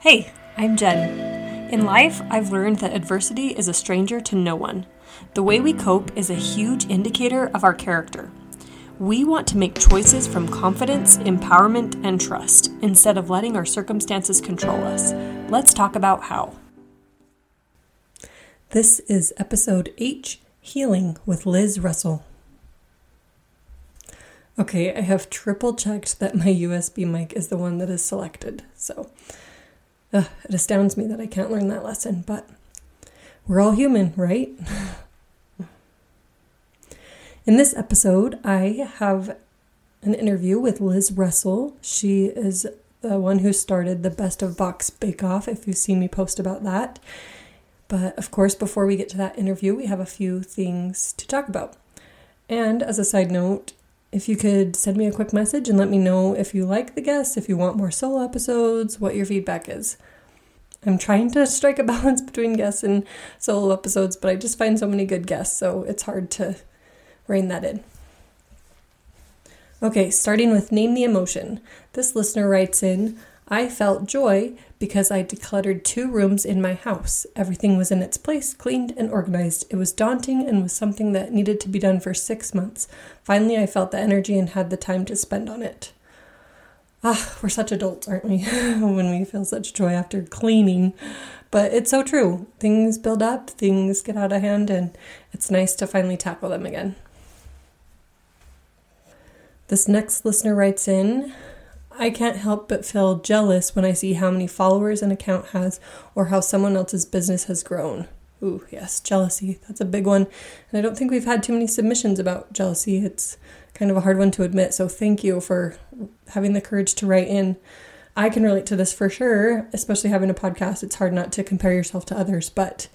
Hey, I'm Jen. In life, I've learned that adversity is a stranger to no one. The way we cope is a huge indicator of our character. We want to make choices from confidence, empowerment, and trust instead of letting our circumstances control us. Let's talk about how. This is episode H Healing with Liz Russell. Okay, I have triple checked that my USB mic is the one that is selected. So Ugh, it astounds me that I can't learn that lesson, but we're all human, right? In this episode, I have an interview with Liz Russell. She is the one who started the Best of Box Bake Off, if you've seen me post about that. But of course, before we get to that interview, we have a few things to talk about. And as a side note, if you could send me a quick message and let me know if you like the guests, if you want more solo episodes, what your feedback is. I'm trying to strike a balance between guests and solo episodes, but I just find so many good guests, so it's hard to rein that in. Okay, starting with Name the Emotion. This listener writes in I felt joy because I decluttered two rooms in my house. Everything was in its place, cleaned and organized. It was daunting and was something that needed to be done for six months. Finally, I felt the energy and had the time to spend on it. Ah, we're such adults, aren't we? when we feel such joy after cleaning. But it's so true. Things build up, things get out of hand, and it's nice to finally tackle them again. This next listener writes in I can't help but feel jealous when I see how many followers an account has or how someone else's business has grown. Ooh, yes, jealousy. That's a big one. And I don't think we've had too many submissions about jealousy. It's kind of a hard one to admit. So thank you for having the courage to write in. I can relate to this for sure, especially having a podcast. It's hard not to compare yourself to others, but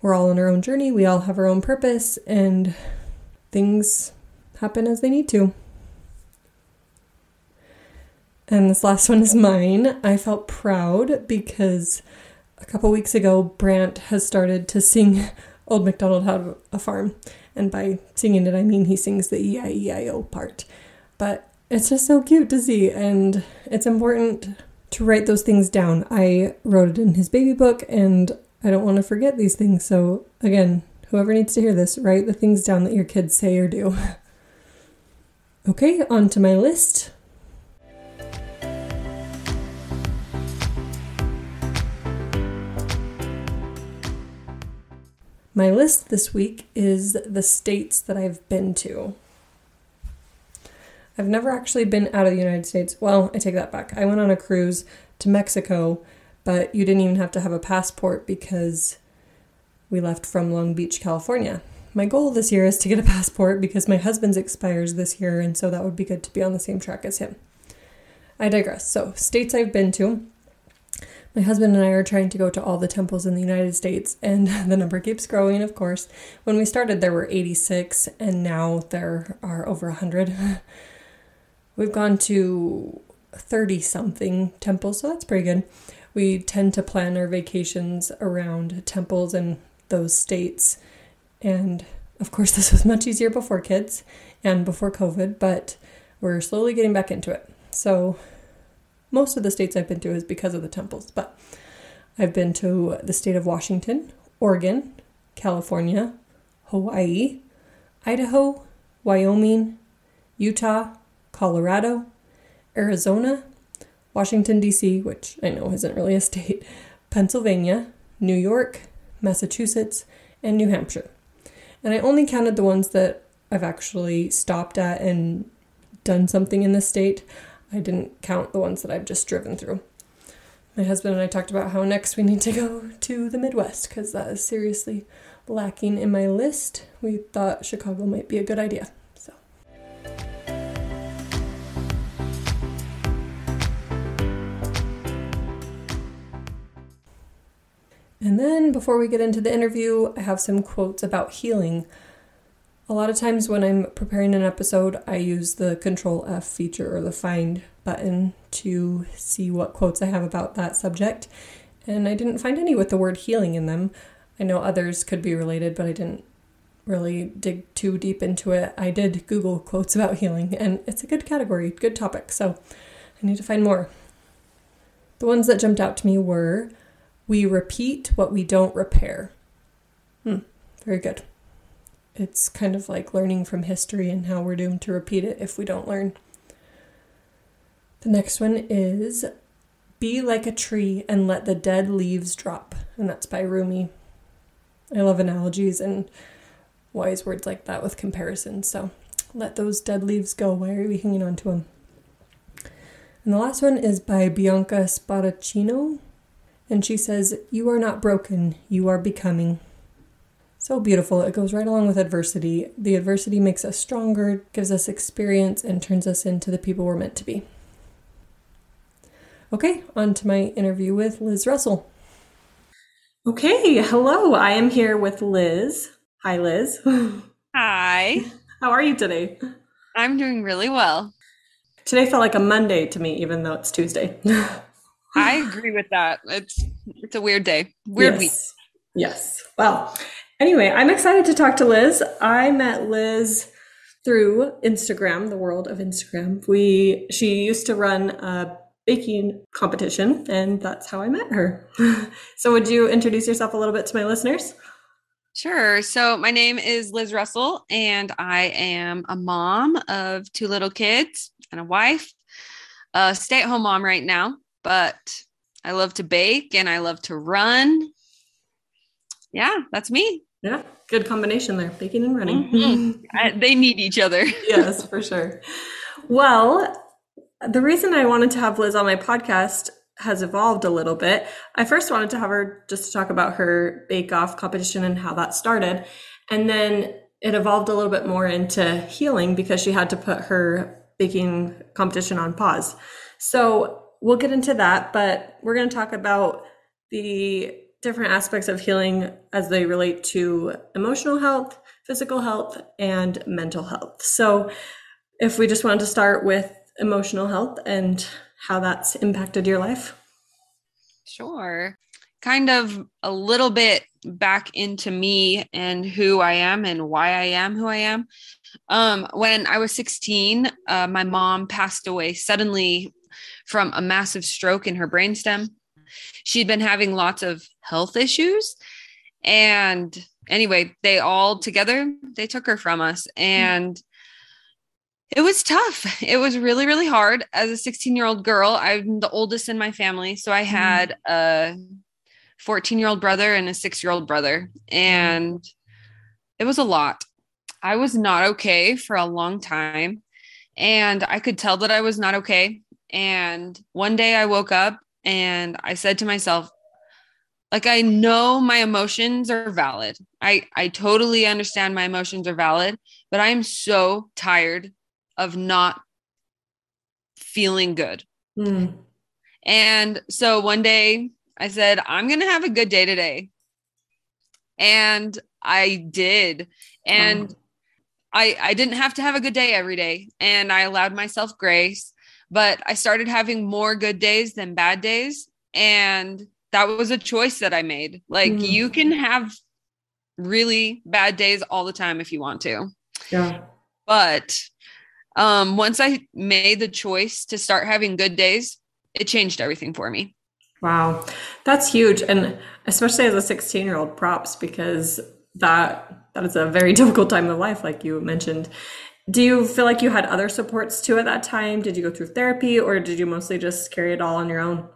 we're all on our own journey. We all have our own purpose, and things happen as they need to. And this last one is mine. I felt proud because a couple weeks ago, Brant has started to sing Old MacDonald Had a Farm. And by singing it, I mean he sings the E I E I O part. But it's just so cute to see, and it's important to write those things down. I wrote it in his baby book, and I don't want to forget these things. So, again, whoever needs to hear this, write the things down that your kids say or do. okay, on to my list. My list this week is the states that I've been to. I've never actually been out of the United States. Well, I take that back. I went on a cruise to Mexico, but you didn't even have to have a passport because we left from Long Beach, California. My goal this year is to get a passport because my husband's expires this year, and so that would be good to be on the same track as him. I digress. So, states I've been to my husband and I are trying to go to all the temples in the United States, and the number keeps growing, of course. When we started, there were 86, and now there are over 100. We've gone to 30 something temples, so that's pretty good. We tend to plan our vacations around temples in those states. And of course, this was much easier before kids and before COVID, but we're slowly getting back into it. So most of the states I've been to is because of the temples, but I've been to the state of Washington, Oregon, California, Hawaii, Idaho, Wyoming, Utah, Colorado, Arizona, Washington, D.C., which I know isn't really a state, Pennsylvania, New York, Massachusetts, and New Hampshire. And I only counted the ones that I've actually stopped at and done something in the state. I didn't count the ones that I've just driven through. My husband and I talked about how next we need to go to the Midwest because that is seriously lacking in my list. We thought Chicago might be a good idea. And then before we get into the interview, I have some quotes about healing a lot of times when I'm preparing an episode, I use the Control F feature or the Find button to see what quotes I have about that subject. And I didn't find any with the word healing in them. I know others could be related, but I didn't really dig too deep into it. I did Google quotes about healing, and it's a good category, good topic. So I need to find more. The ones that jumped out to me were we repeat what we don't repair. Hmm, very good. It's kind of like learning from history and how we're doomed to repeat it if we don't learn. The next one is Be like a tree and let the dead leaves drop. And that's by Rumi. I love analogies and wise words like that with comparisons. So let those dead leaves go. Why are we hanging on to them? And the last one is by Bianca Sparacino. And she says, You are not broken, you are becoming. So beautiful. It goes right along with adversity. The adversity makes us stronger, gives us experience, and turns us into the people we're meant to be. Okay, on to my interview with Liz Russell. Okay, hello. I am here with Liz. Hi, Liz. Hi. How are you today? I'm doing really well. Today felt like a Monday to me, even though it's Tuesday. I agree with that. It's it's a weird day, weird yes. week. Yes. Well, anyway, I'm excited to talk to Liz. I met Liz through Instagram, the world of Instagram. We she used to run a baking competition, and that's how I met her. so, would you introduce yourself a little bit to my listeners? Sure. So my name is Liz Russell, and I am a mom of two little kids and a wife, a stay at home mom right now, but I love to bake and I love to run. Yeah, that's me. Yeah, good combination there baking and running. Mm-hmm. I, they need each other. yes, for sure. Well, the reason I wanted to have Liz on my podcast has evolved a little bit. I first wanted to have her just to talk about her bake off competition and how that started. And then it evolved a little bit more into healing because she had to put her baking competition on pause. So we'll get into that, but we're going to talk about the different aspects of healing as they relate to emotional health, physical health, and mental health. So if we just wanted to start with emotional health and how that's impacted your life? Sure. Kind of a little bit back into me and who I am and why I am who I am. Um, when I was 16, uh, my mom passed away suddenly from a massive stroke in her brainstem. She'd been having lots of health issues. And anyway, they all together, they took her from us. And it was tough. It was really, really hard. As a 16 year old girl, I'm the oldest in my family. So I mm-hmm. had a 14 year old brother and a six year old brother. And it was a lot. I was not okay for a long time. And I could tell that I was not okay. And one day I woke up and I said to myself, like I know my emotions are valid. I I totally understand my emotions are valid, but I am so tired of not feeling good. Mm. And so one day I said, I'm going to have a good day today. And I did. And oh. I, I didn't have to have a good day every day. And I allowed myself grace, but I started having more good days than bad days. And that was a choice that I made. Like mm. you can have really bad days all the time if you want to. Yeah. But um, once I made the choice to start having good days, it changed everything for me. Wow. That's huge. And especially as a 16 year old props, because that that is a very difficult time of life, like you mentioned. Do you feel like you had other supports too at that time? Did you go through therapy or did you mostly just carry it all on your own?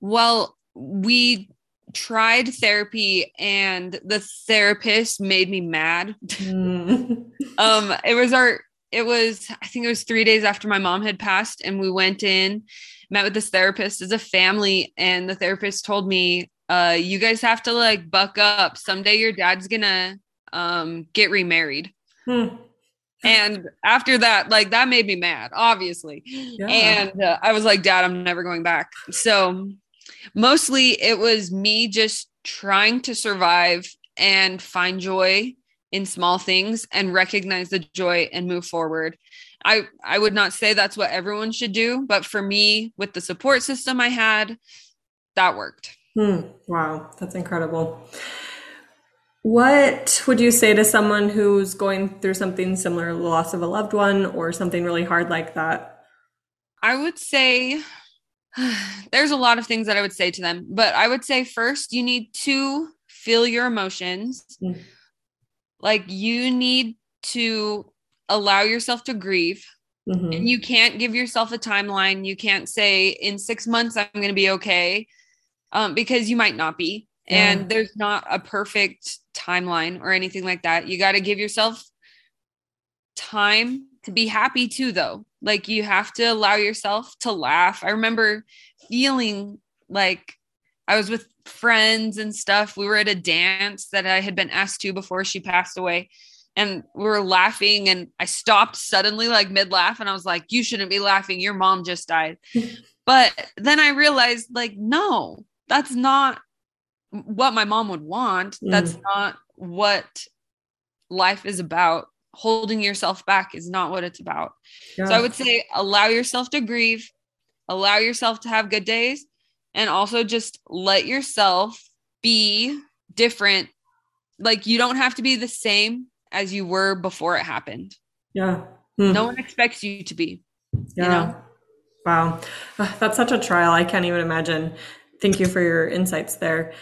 Well, we tried therapy and the therapist made me mad. Mm. um it was our it was i think it was three days after my mom had passed and we went in met with this therapist as a family and the therapist told me uh you guys have to like buck up someday your dad's gonna um get remarried hmm. And after that like that made me mad obviously yeah. and uh, i was like dad i'm never going back so mostly it was me just trying to survive and find joy in small things and recognize the joy and move forward. I I would not say that's what everyone should do, but for me with the support system I had, that worked. Hmm. Wow, that's incredible. What would you say to someone who's going through something similar, the loss of a loved one or something really hard like that? I would say there's a lot of things that I would say to them, but I would say first, you need to feel your emotions. Mm. Like you need to allow yourself to grieve. Mm-hmm. And you can't give yourself a timeline. You can't say in six months I'm going to be okay, um, because you might not be. Yeah. And there's not a perfect timeline or anything like that. You got to give yourself time to be happy too, though. Like you have to allow yourself to laugh. I remember feeling like I was with friends and stuff. We were at a dance that I had been asked to before she passed away and we were laughing and I stopped suddenly like mid laugh and I was like you shouldn't be laughing your mom just died. but then I realized like no, that's not what my mom would want. Mm. That's not what life is about. Holding yourself back is not what it's about. Yeah. So I would say allow yourself to grieve, allow yourself to have good days, and also just let yourself be different. Like you don't have to be the same as you were before it happened. Yeah. Hmm. No one expects you to be. Yeah. You know? Wow. That's such a trial. I can't even imagine. Thank you for your insights there.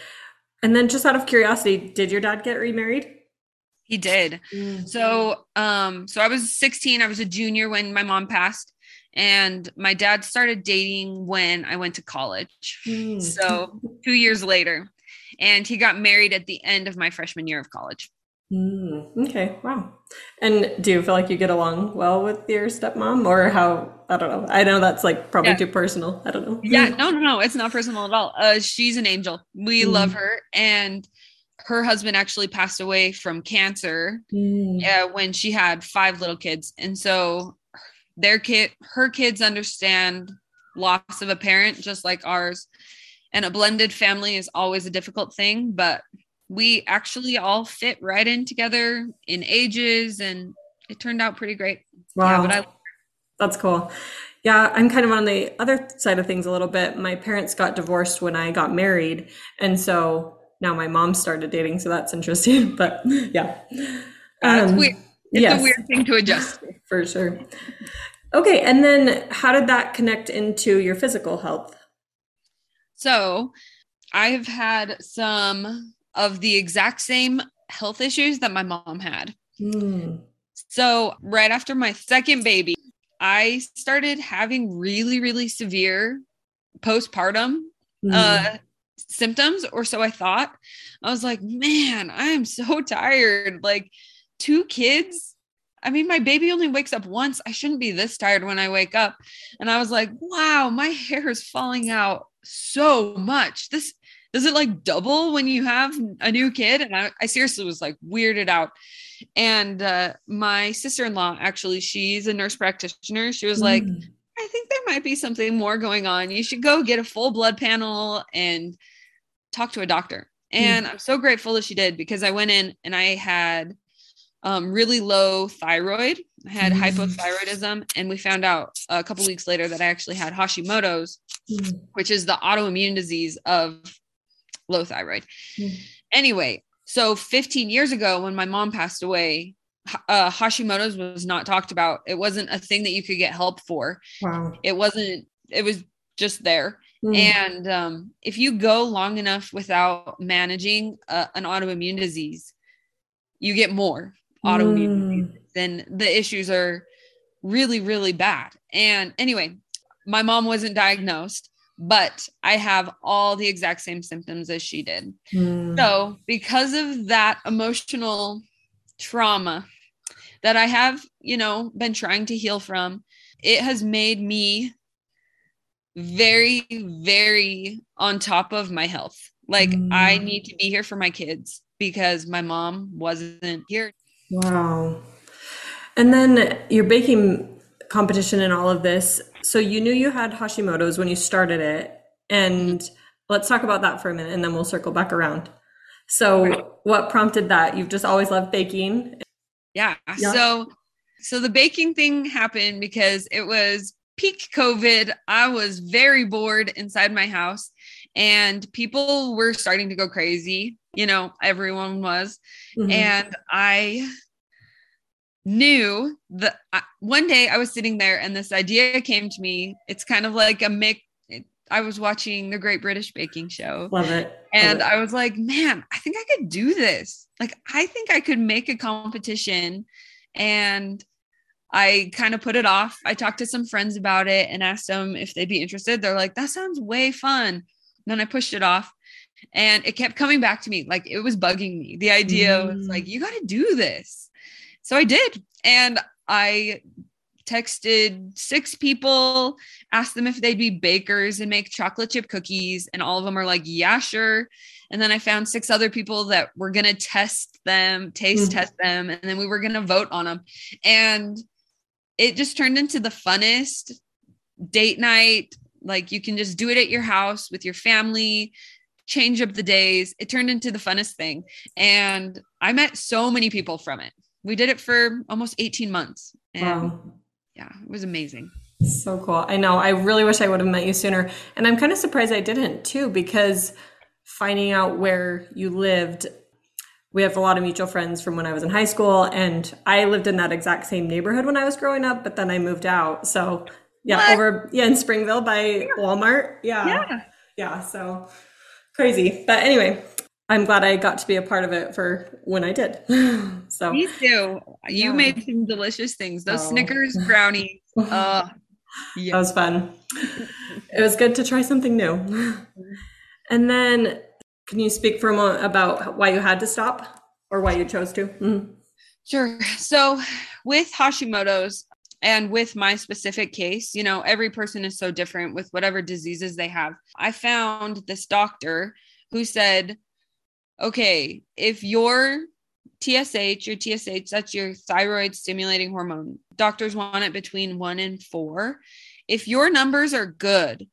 And then just out of curiosity, did your dad get remarried? He did. Mm-hmm. So um so I was 16, I was a junior when my mom passed and my dad started dating when I went to college. Mm. So 2 years later and he got married at the end of my freshman year of college. Mm, okay, wow. And do you feel like you get along well with your stepmom, or how? I don't know. I know that's like probably yeah. too personal. I don't know. Yeah, no, no, no. It's not personal at all. Uh, she's an angel. We mm. love her, and her husband actually passed away from cancer mm. uh, when she had five little kids, and so their kid, her kids, understand loss of a parent just like ours. And a blended family is always a difficult thing, but we actually all fit right in together in ages and it turned out pretty great. Wow. Yeah, but I that's cool. Yeah, I'm kind of on the other side of things a little bit. My parents got divorced when I got married. And so now my mom started dating. So that's interesting. But yeah. That's um, weird. It's yes, a weird thing to adjust to. For sure. Okay. And then how did that connect into your physical health? So I've had some of the exact same health issues that my mom had. Mm. So, right after my second baby, I started having really, really severe postpartum mm. uh, symptoms, or so I thought. I was like, man, I am so tired. Like, two kids. I mean, my baby only wakes up once. I shouldn't be this tired when I wake up. And I was like, wow, my hair is falling out so much. This does it like double when you have a new kid? And I, I seriously was like weirded out. And uh, my sister in law, actually, she's a nurse practitioner. She was mm. like, I think there might be something more going on. You should go get a full blood panel and talk to a doctor. And mm. I'm so grateful that she did because I went in and I had um, really low thyroid. I had mm. hypothyroidism, and we found out a couple weeks later that I actually had Hashimoto's, mm. which is the autoimmune disease of low thyroid. Mm-hmm. Anyway, so 15 years ago when my mom passed away, uh, Hashimoto's was not talked about. It wasn't a thing that you could get help for. Wow. It wasn't, it was just there. Mm. And um, if you go long enough without managing uh, an autoimmune disease, you get more autoimmune mm. then the issues are really, really bad. And anyway, my mom wasn't diagnosed but I have all the exact same symptoms as she did. Mm. So, because of that emotional trauma that I have, you know, been trying to heal from, it has made me very, very on top of my health. Like, mm. I hmm. need to be here for my kids because my mom wasn't here. Wow. And then your baking competition and all of this so you knew you had Hashimoto's when you started it. And let's talk about that for a minute and then we'll circle back around. So what prompted that? You've just always loved baking. Yeah. yeah. So so the baking thing happened because it was peak COVID. I was very bored inside my house and people were starting to go crazy. You know, everyone was. Mm-hmm. And I knew that I, one day I was sitting there and this idea came to me. It's kind of like a mix. It, I was watching the Great British Baking Show. Love it. And Love it. I was like, man, I think I could do this. Like, I think I could make a competition. And I kind of put it off. I talked to some friends about it and asked them if they'd be interested. They're like, that sounds way fun. then I pushed it off and it kept coming back to me. Like, it was bugging me. The idea was Mm. like, you got to do this. So I did. And I texted six people, asked them if they'd be bakers and make chocolate chip cookies. And all of them are like, yeah, sure. And then I found six other people that were going to test them, taste Mhm. test them. And then we were going to vote on them. And it just turned into the funnest date night. Like you can just do it at your house with your family, change up the days. It turned into the funnest thing. And I met so many people from it. We did it for almost 18 months. And Wow. yeah, it was amazing. So cool. I know. I really wish I would have met you sooner. And I'm kind of surprised I didn't too, because finding out where you lived, we have a lot of mutual friends from when I was in high school. And I lived in that exact same neighborhood when I was growing up, but then I moved out. So, yeah, What? over, yeah, in Springville by Walmart. Yeah. Yeah. Yeah. So crazy. But anyway, I'm glad I got to be a part of it for when I did. so, Me too. You Yeah. made some delicious things. Those Oh. Snickers brownies. Uh, That was fun. it was good to try something new. And then, can you speak for a moment about why you had to stop or why you chose to? Mhm. Sure. So, with Hashimoto's and with my specific case, you know, every person is so different with whatever diseases they have. I found this doctor who said, okay, if your TSH, your TSH, that's your thyroid stimulating hormone, doctors want it between one and four. If your numbers are good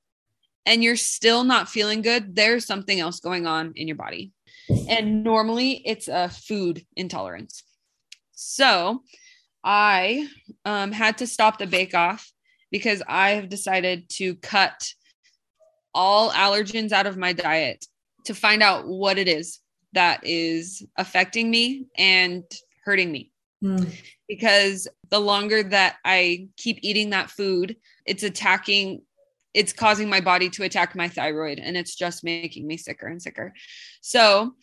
and you're still not feeling good, there's something else going on in your body. And normally it's a food intolerance. So I um, had to stop the bake off because I have decided to cut all allergens out of my diet to find out what it is that is affecting me and hurting me. Mm. Because the longer that I keep eating that food, it's attacking, it's causing my body to attack my thyroid and it's just making me sicker and sicker. So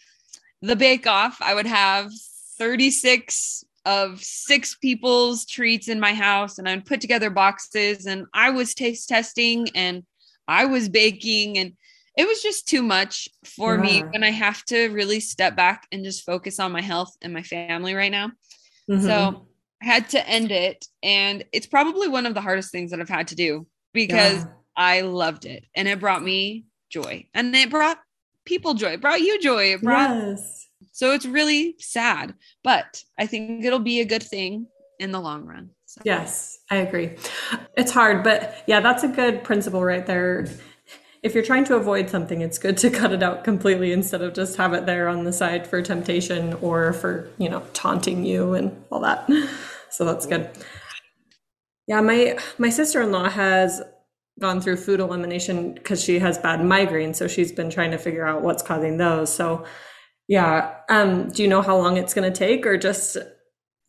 the bake off, I would have 36 of six people's treats in my house and I'd put together boxes and I was taste testing and I was baking and it was just too much for me when I have to really step back and just focus on my health and my family right now. Mhm. So I had to end it. And it's probably one of the hardest things that I've had to do because Yeah. I loved it and it brought me joy and it brought people joy. It brought you joy. It brought yes. so it's really sad, but I think it'll be a good thing in the long run. So. Yes, I agree. It's hard, but yeah, that's a good principle right there. If you're trying to avoid something, it's good to cut it out completely instead of just have it there on the side for temptation or for, you know, taunting you and all that. So that's good. Yeah, my my sister-in-law has gone through food elimination because she has bad migraines, so she's been trying to figure out what's causing those. So yeah, um, do you know how long it's going to take or just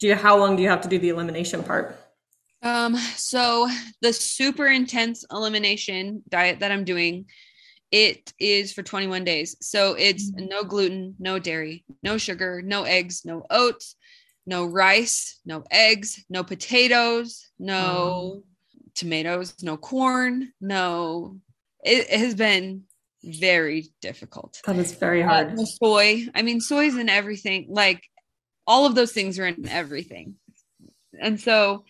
do you how long do you have to do the elimination part? Um, so the super intense elimination diet that I'm doing, it is for 21 days. So it's no gluten, no dairy, no sugar, no eggs, no oats, no rice, no eggs, no potatoes, no tomatoes, no corn, no. It, it has been very difficult. That is very Uh, hard. no soy. I mean, soy's in everything. Like all of those things are in everything. And so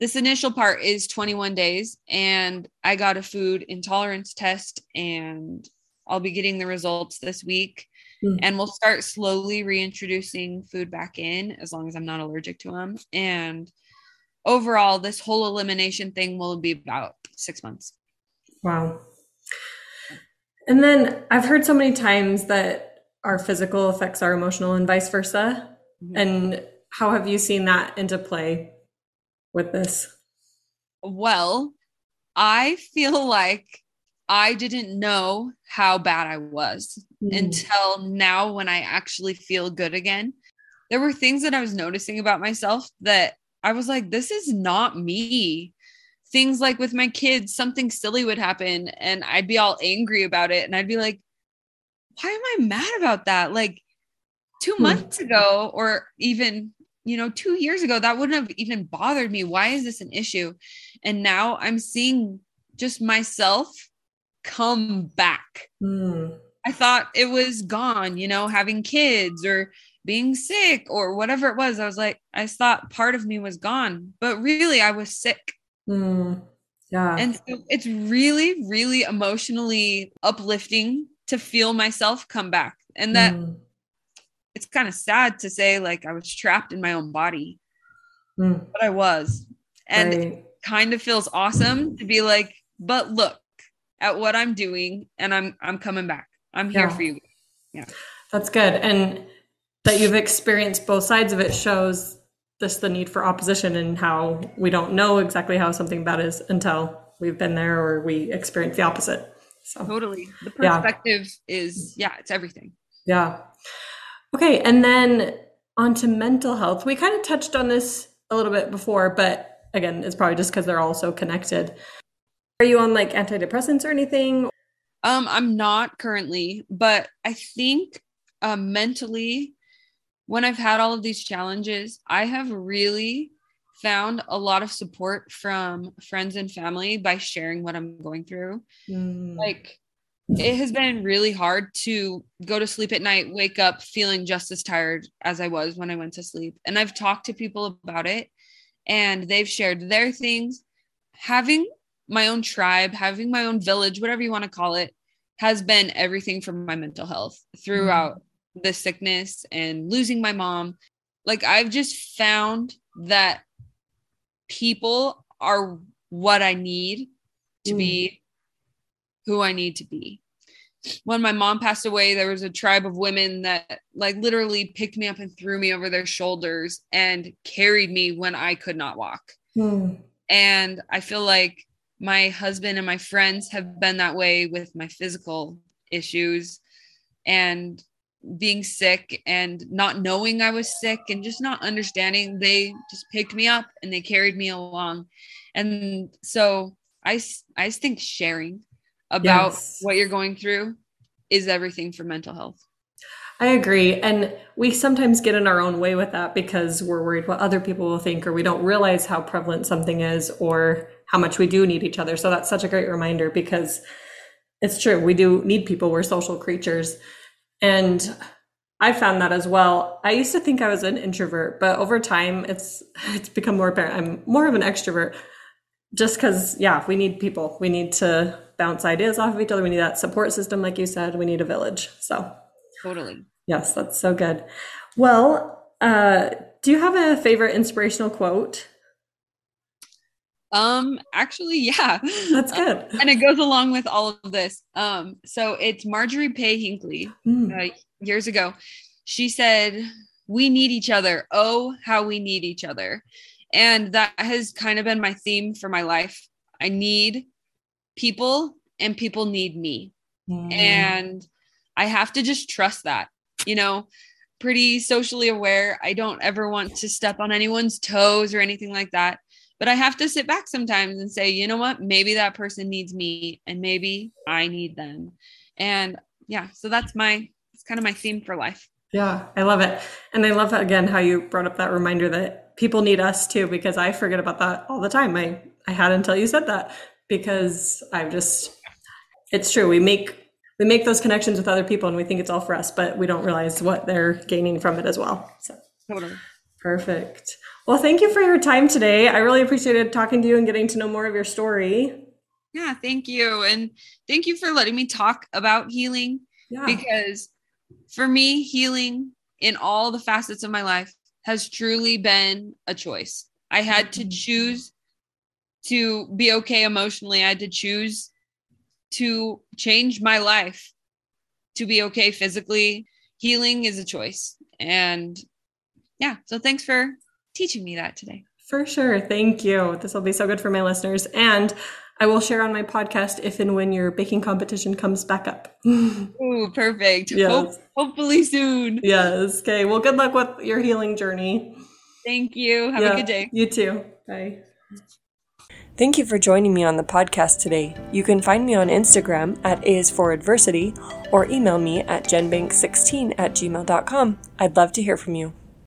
this initial part is 21 days, and I got a food intolerance test, and I'll be getting the results this week. Hmm. And we'll start slowly reintroducing food back in as long as I'm not allergic to them. And overall, this whole elimination thing will be about six months. Wow. And then I've heard so many times that our physical affects our emotional and vice versa. Mhm. And how have you seen that into play with this? Well, I feel like I didn't know how bad I was Mm. until now when I actually feel good again. There were things that I was noticing about myself that I was like, this is not me things like with my kids, something silly would happen and I'd be all angry about it. And I'd be like, why am I mad about that? Like two Hmm. months ago, or even, you know, two years ago, that wouldn't have even bothered me. Why is this an issue? And now I'm seeing just myself come back. Mm. I thought it was gone, you know, having kids or being sick or whatever it was. I was like, I thought part of me was gone, but really I was sick. Mm. Yeah. And so it's really, really emotionally uplifting to feel myself come back. And that Mm. It's kind of sad to say, like, I was trapped in my own body, Mm. but I was. And it kind of feels awesome to be like, but look at what I'm doing and I'm I'm coming back. I'm here Yeah. for you. Yeah. That's good. And that you've experienced both sides of it shows this the need for opposition and how we don't know exactly how something bad is until we've been there or we experience the opposite. So Totally. The Yeah. perspective is, yeah, it's everything. yeah. Okay, and then on to mental health. We kind of touched on this a little bit before, but again, it's probably just because they're all so connected. Are you on like antidepressants or anything? Um, I'm not currently, but I think uh, mentally, when I've had all of these challenges, I have really found a lot of support from friends and family by sharing what I'm going through. Mm, Like, it has been really hard to go to sleep at night, wake up feeling just as tired as I was when I went to sleep. And I've talked to people about it and they've shared their things. Having my own tribe, having my own village, whatever you want to call it, has been everything for my mental health throughout the sickness and losing my mom. Like, I've just found that people are what I need to Mm. be who I need to be. When my mom passed away, there was a tribe of women that like literally picked me up and threw me over their shoulders and carried me when I could not walk. mm, And I feel like my husband and my friends have been that way with my physical issues and being sick and not knowing I was sick and just not understanding. They just picked me up and they carried me along. And so I just think sharing about Yes. what you're going through is everything for mental health. I agree. And we sometimes get in our own way with that because we're worried what other people will think, or we don't realize how prevalent something is, or how much we do need each other. So that's such a great reminder because it's true. We do need people. We're social creatures. And I found that as well. I used to think I was an introvert, but over time it's it's become more apparent. I'm more of an extrovert just because yeah, we need people. We need to bounce ideas off of each other. We need that support system, like you said. We need a village. So Totally. Yes, that's so good. Well, uh, do you have a favorite inspirational quote? Um, actually, yeah. That's Uh, good. and it goes along with all of this. Um, so it's Marjorie Pay Hinckley. Mm, uh, years ago. She said, We need each other. Oh, how we need each other. And that has kind of been my theme for my life. I need people, and people need me. mm, And I have to just trust that, you know, pretty socially aware. I don't ever want to step on anyone's toes or anything like that. But I have to sit back sometimes and say, you know what? Maybe that person needs me and maybe I need them. And yeah, so that's my, it's kind of my theme for life. yeah, I love it. And I love again how you brought up that reminder that people need us too, because I forget about that all the time. I, I had until you said that because I've just, it's true. We make, we make those connections with other people and we think it's all for us, but we don't realize what they're gaining from it as well. So. Totally. Perfect. Well, thank you for your time today. I really appreciated talking to you and getting to know more of your story. Yeah, thank you. And thank you for letting me talk about healing Yeah. because for me, healing in all the facets of my life has truly been a choice. I had to Mhm. choose to be okay emotionally. I had to choose to change my life to be okay physically. Healing is a choice. And yeah, so thanks for teaching me that today. For sure. Thank you. This will be so good for my listeners. And I will share on my podcast if and when your baking competition comes back up. Ooh, perfect. Yes. Hope, hopefully soon. yes. Okay. Well, good luck with your healing journey. Thank you. Have Yeah, a good day. You too. Bye. Thank you for joining me on the podcast today. You can find me on Instagram at A is for Adversity or email me at genbank16 at gmail.com. I'd love to hear from you.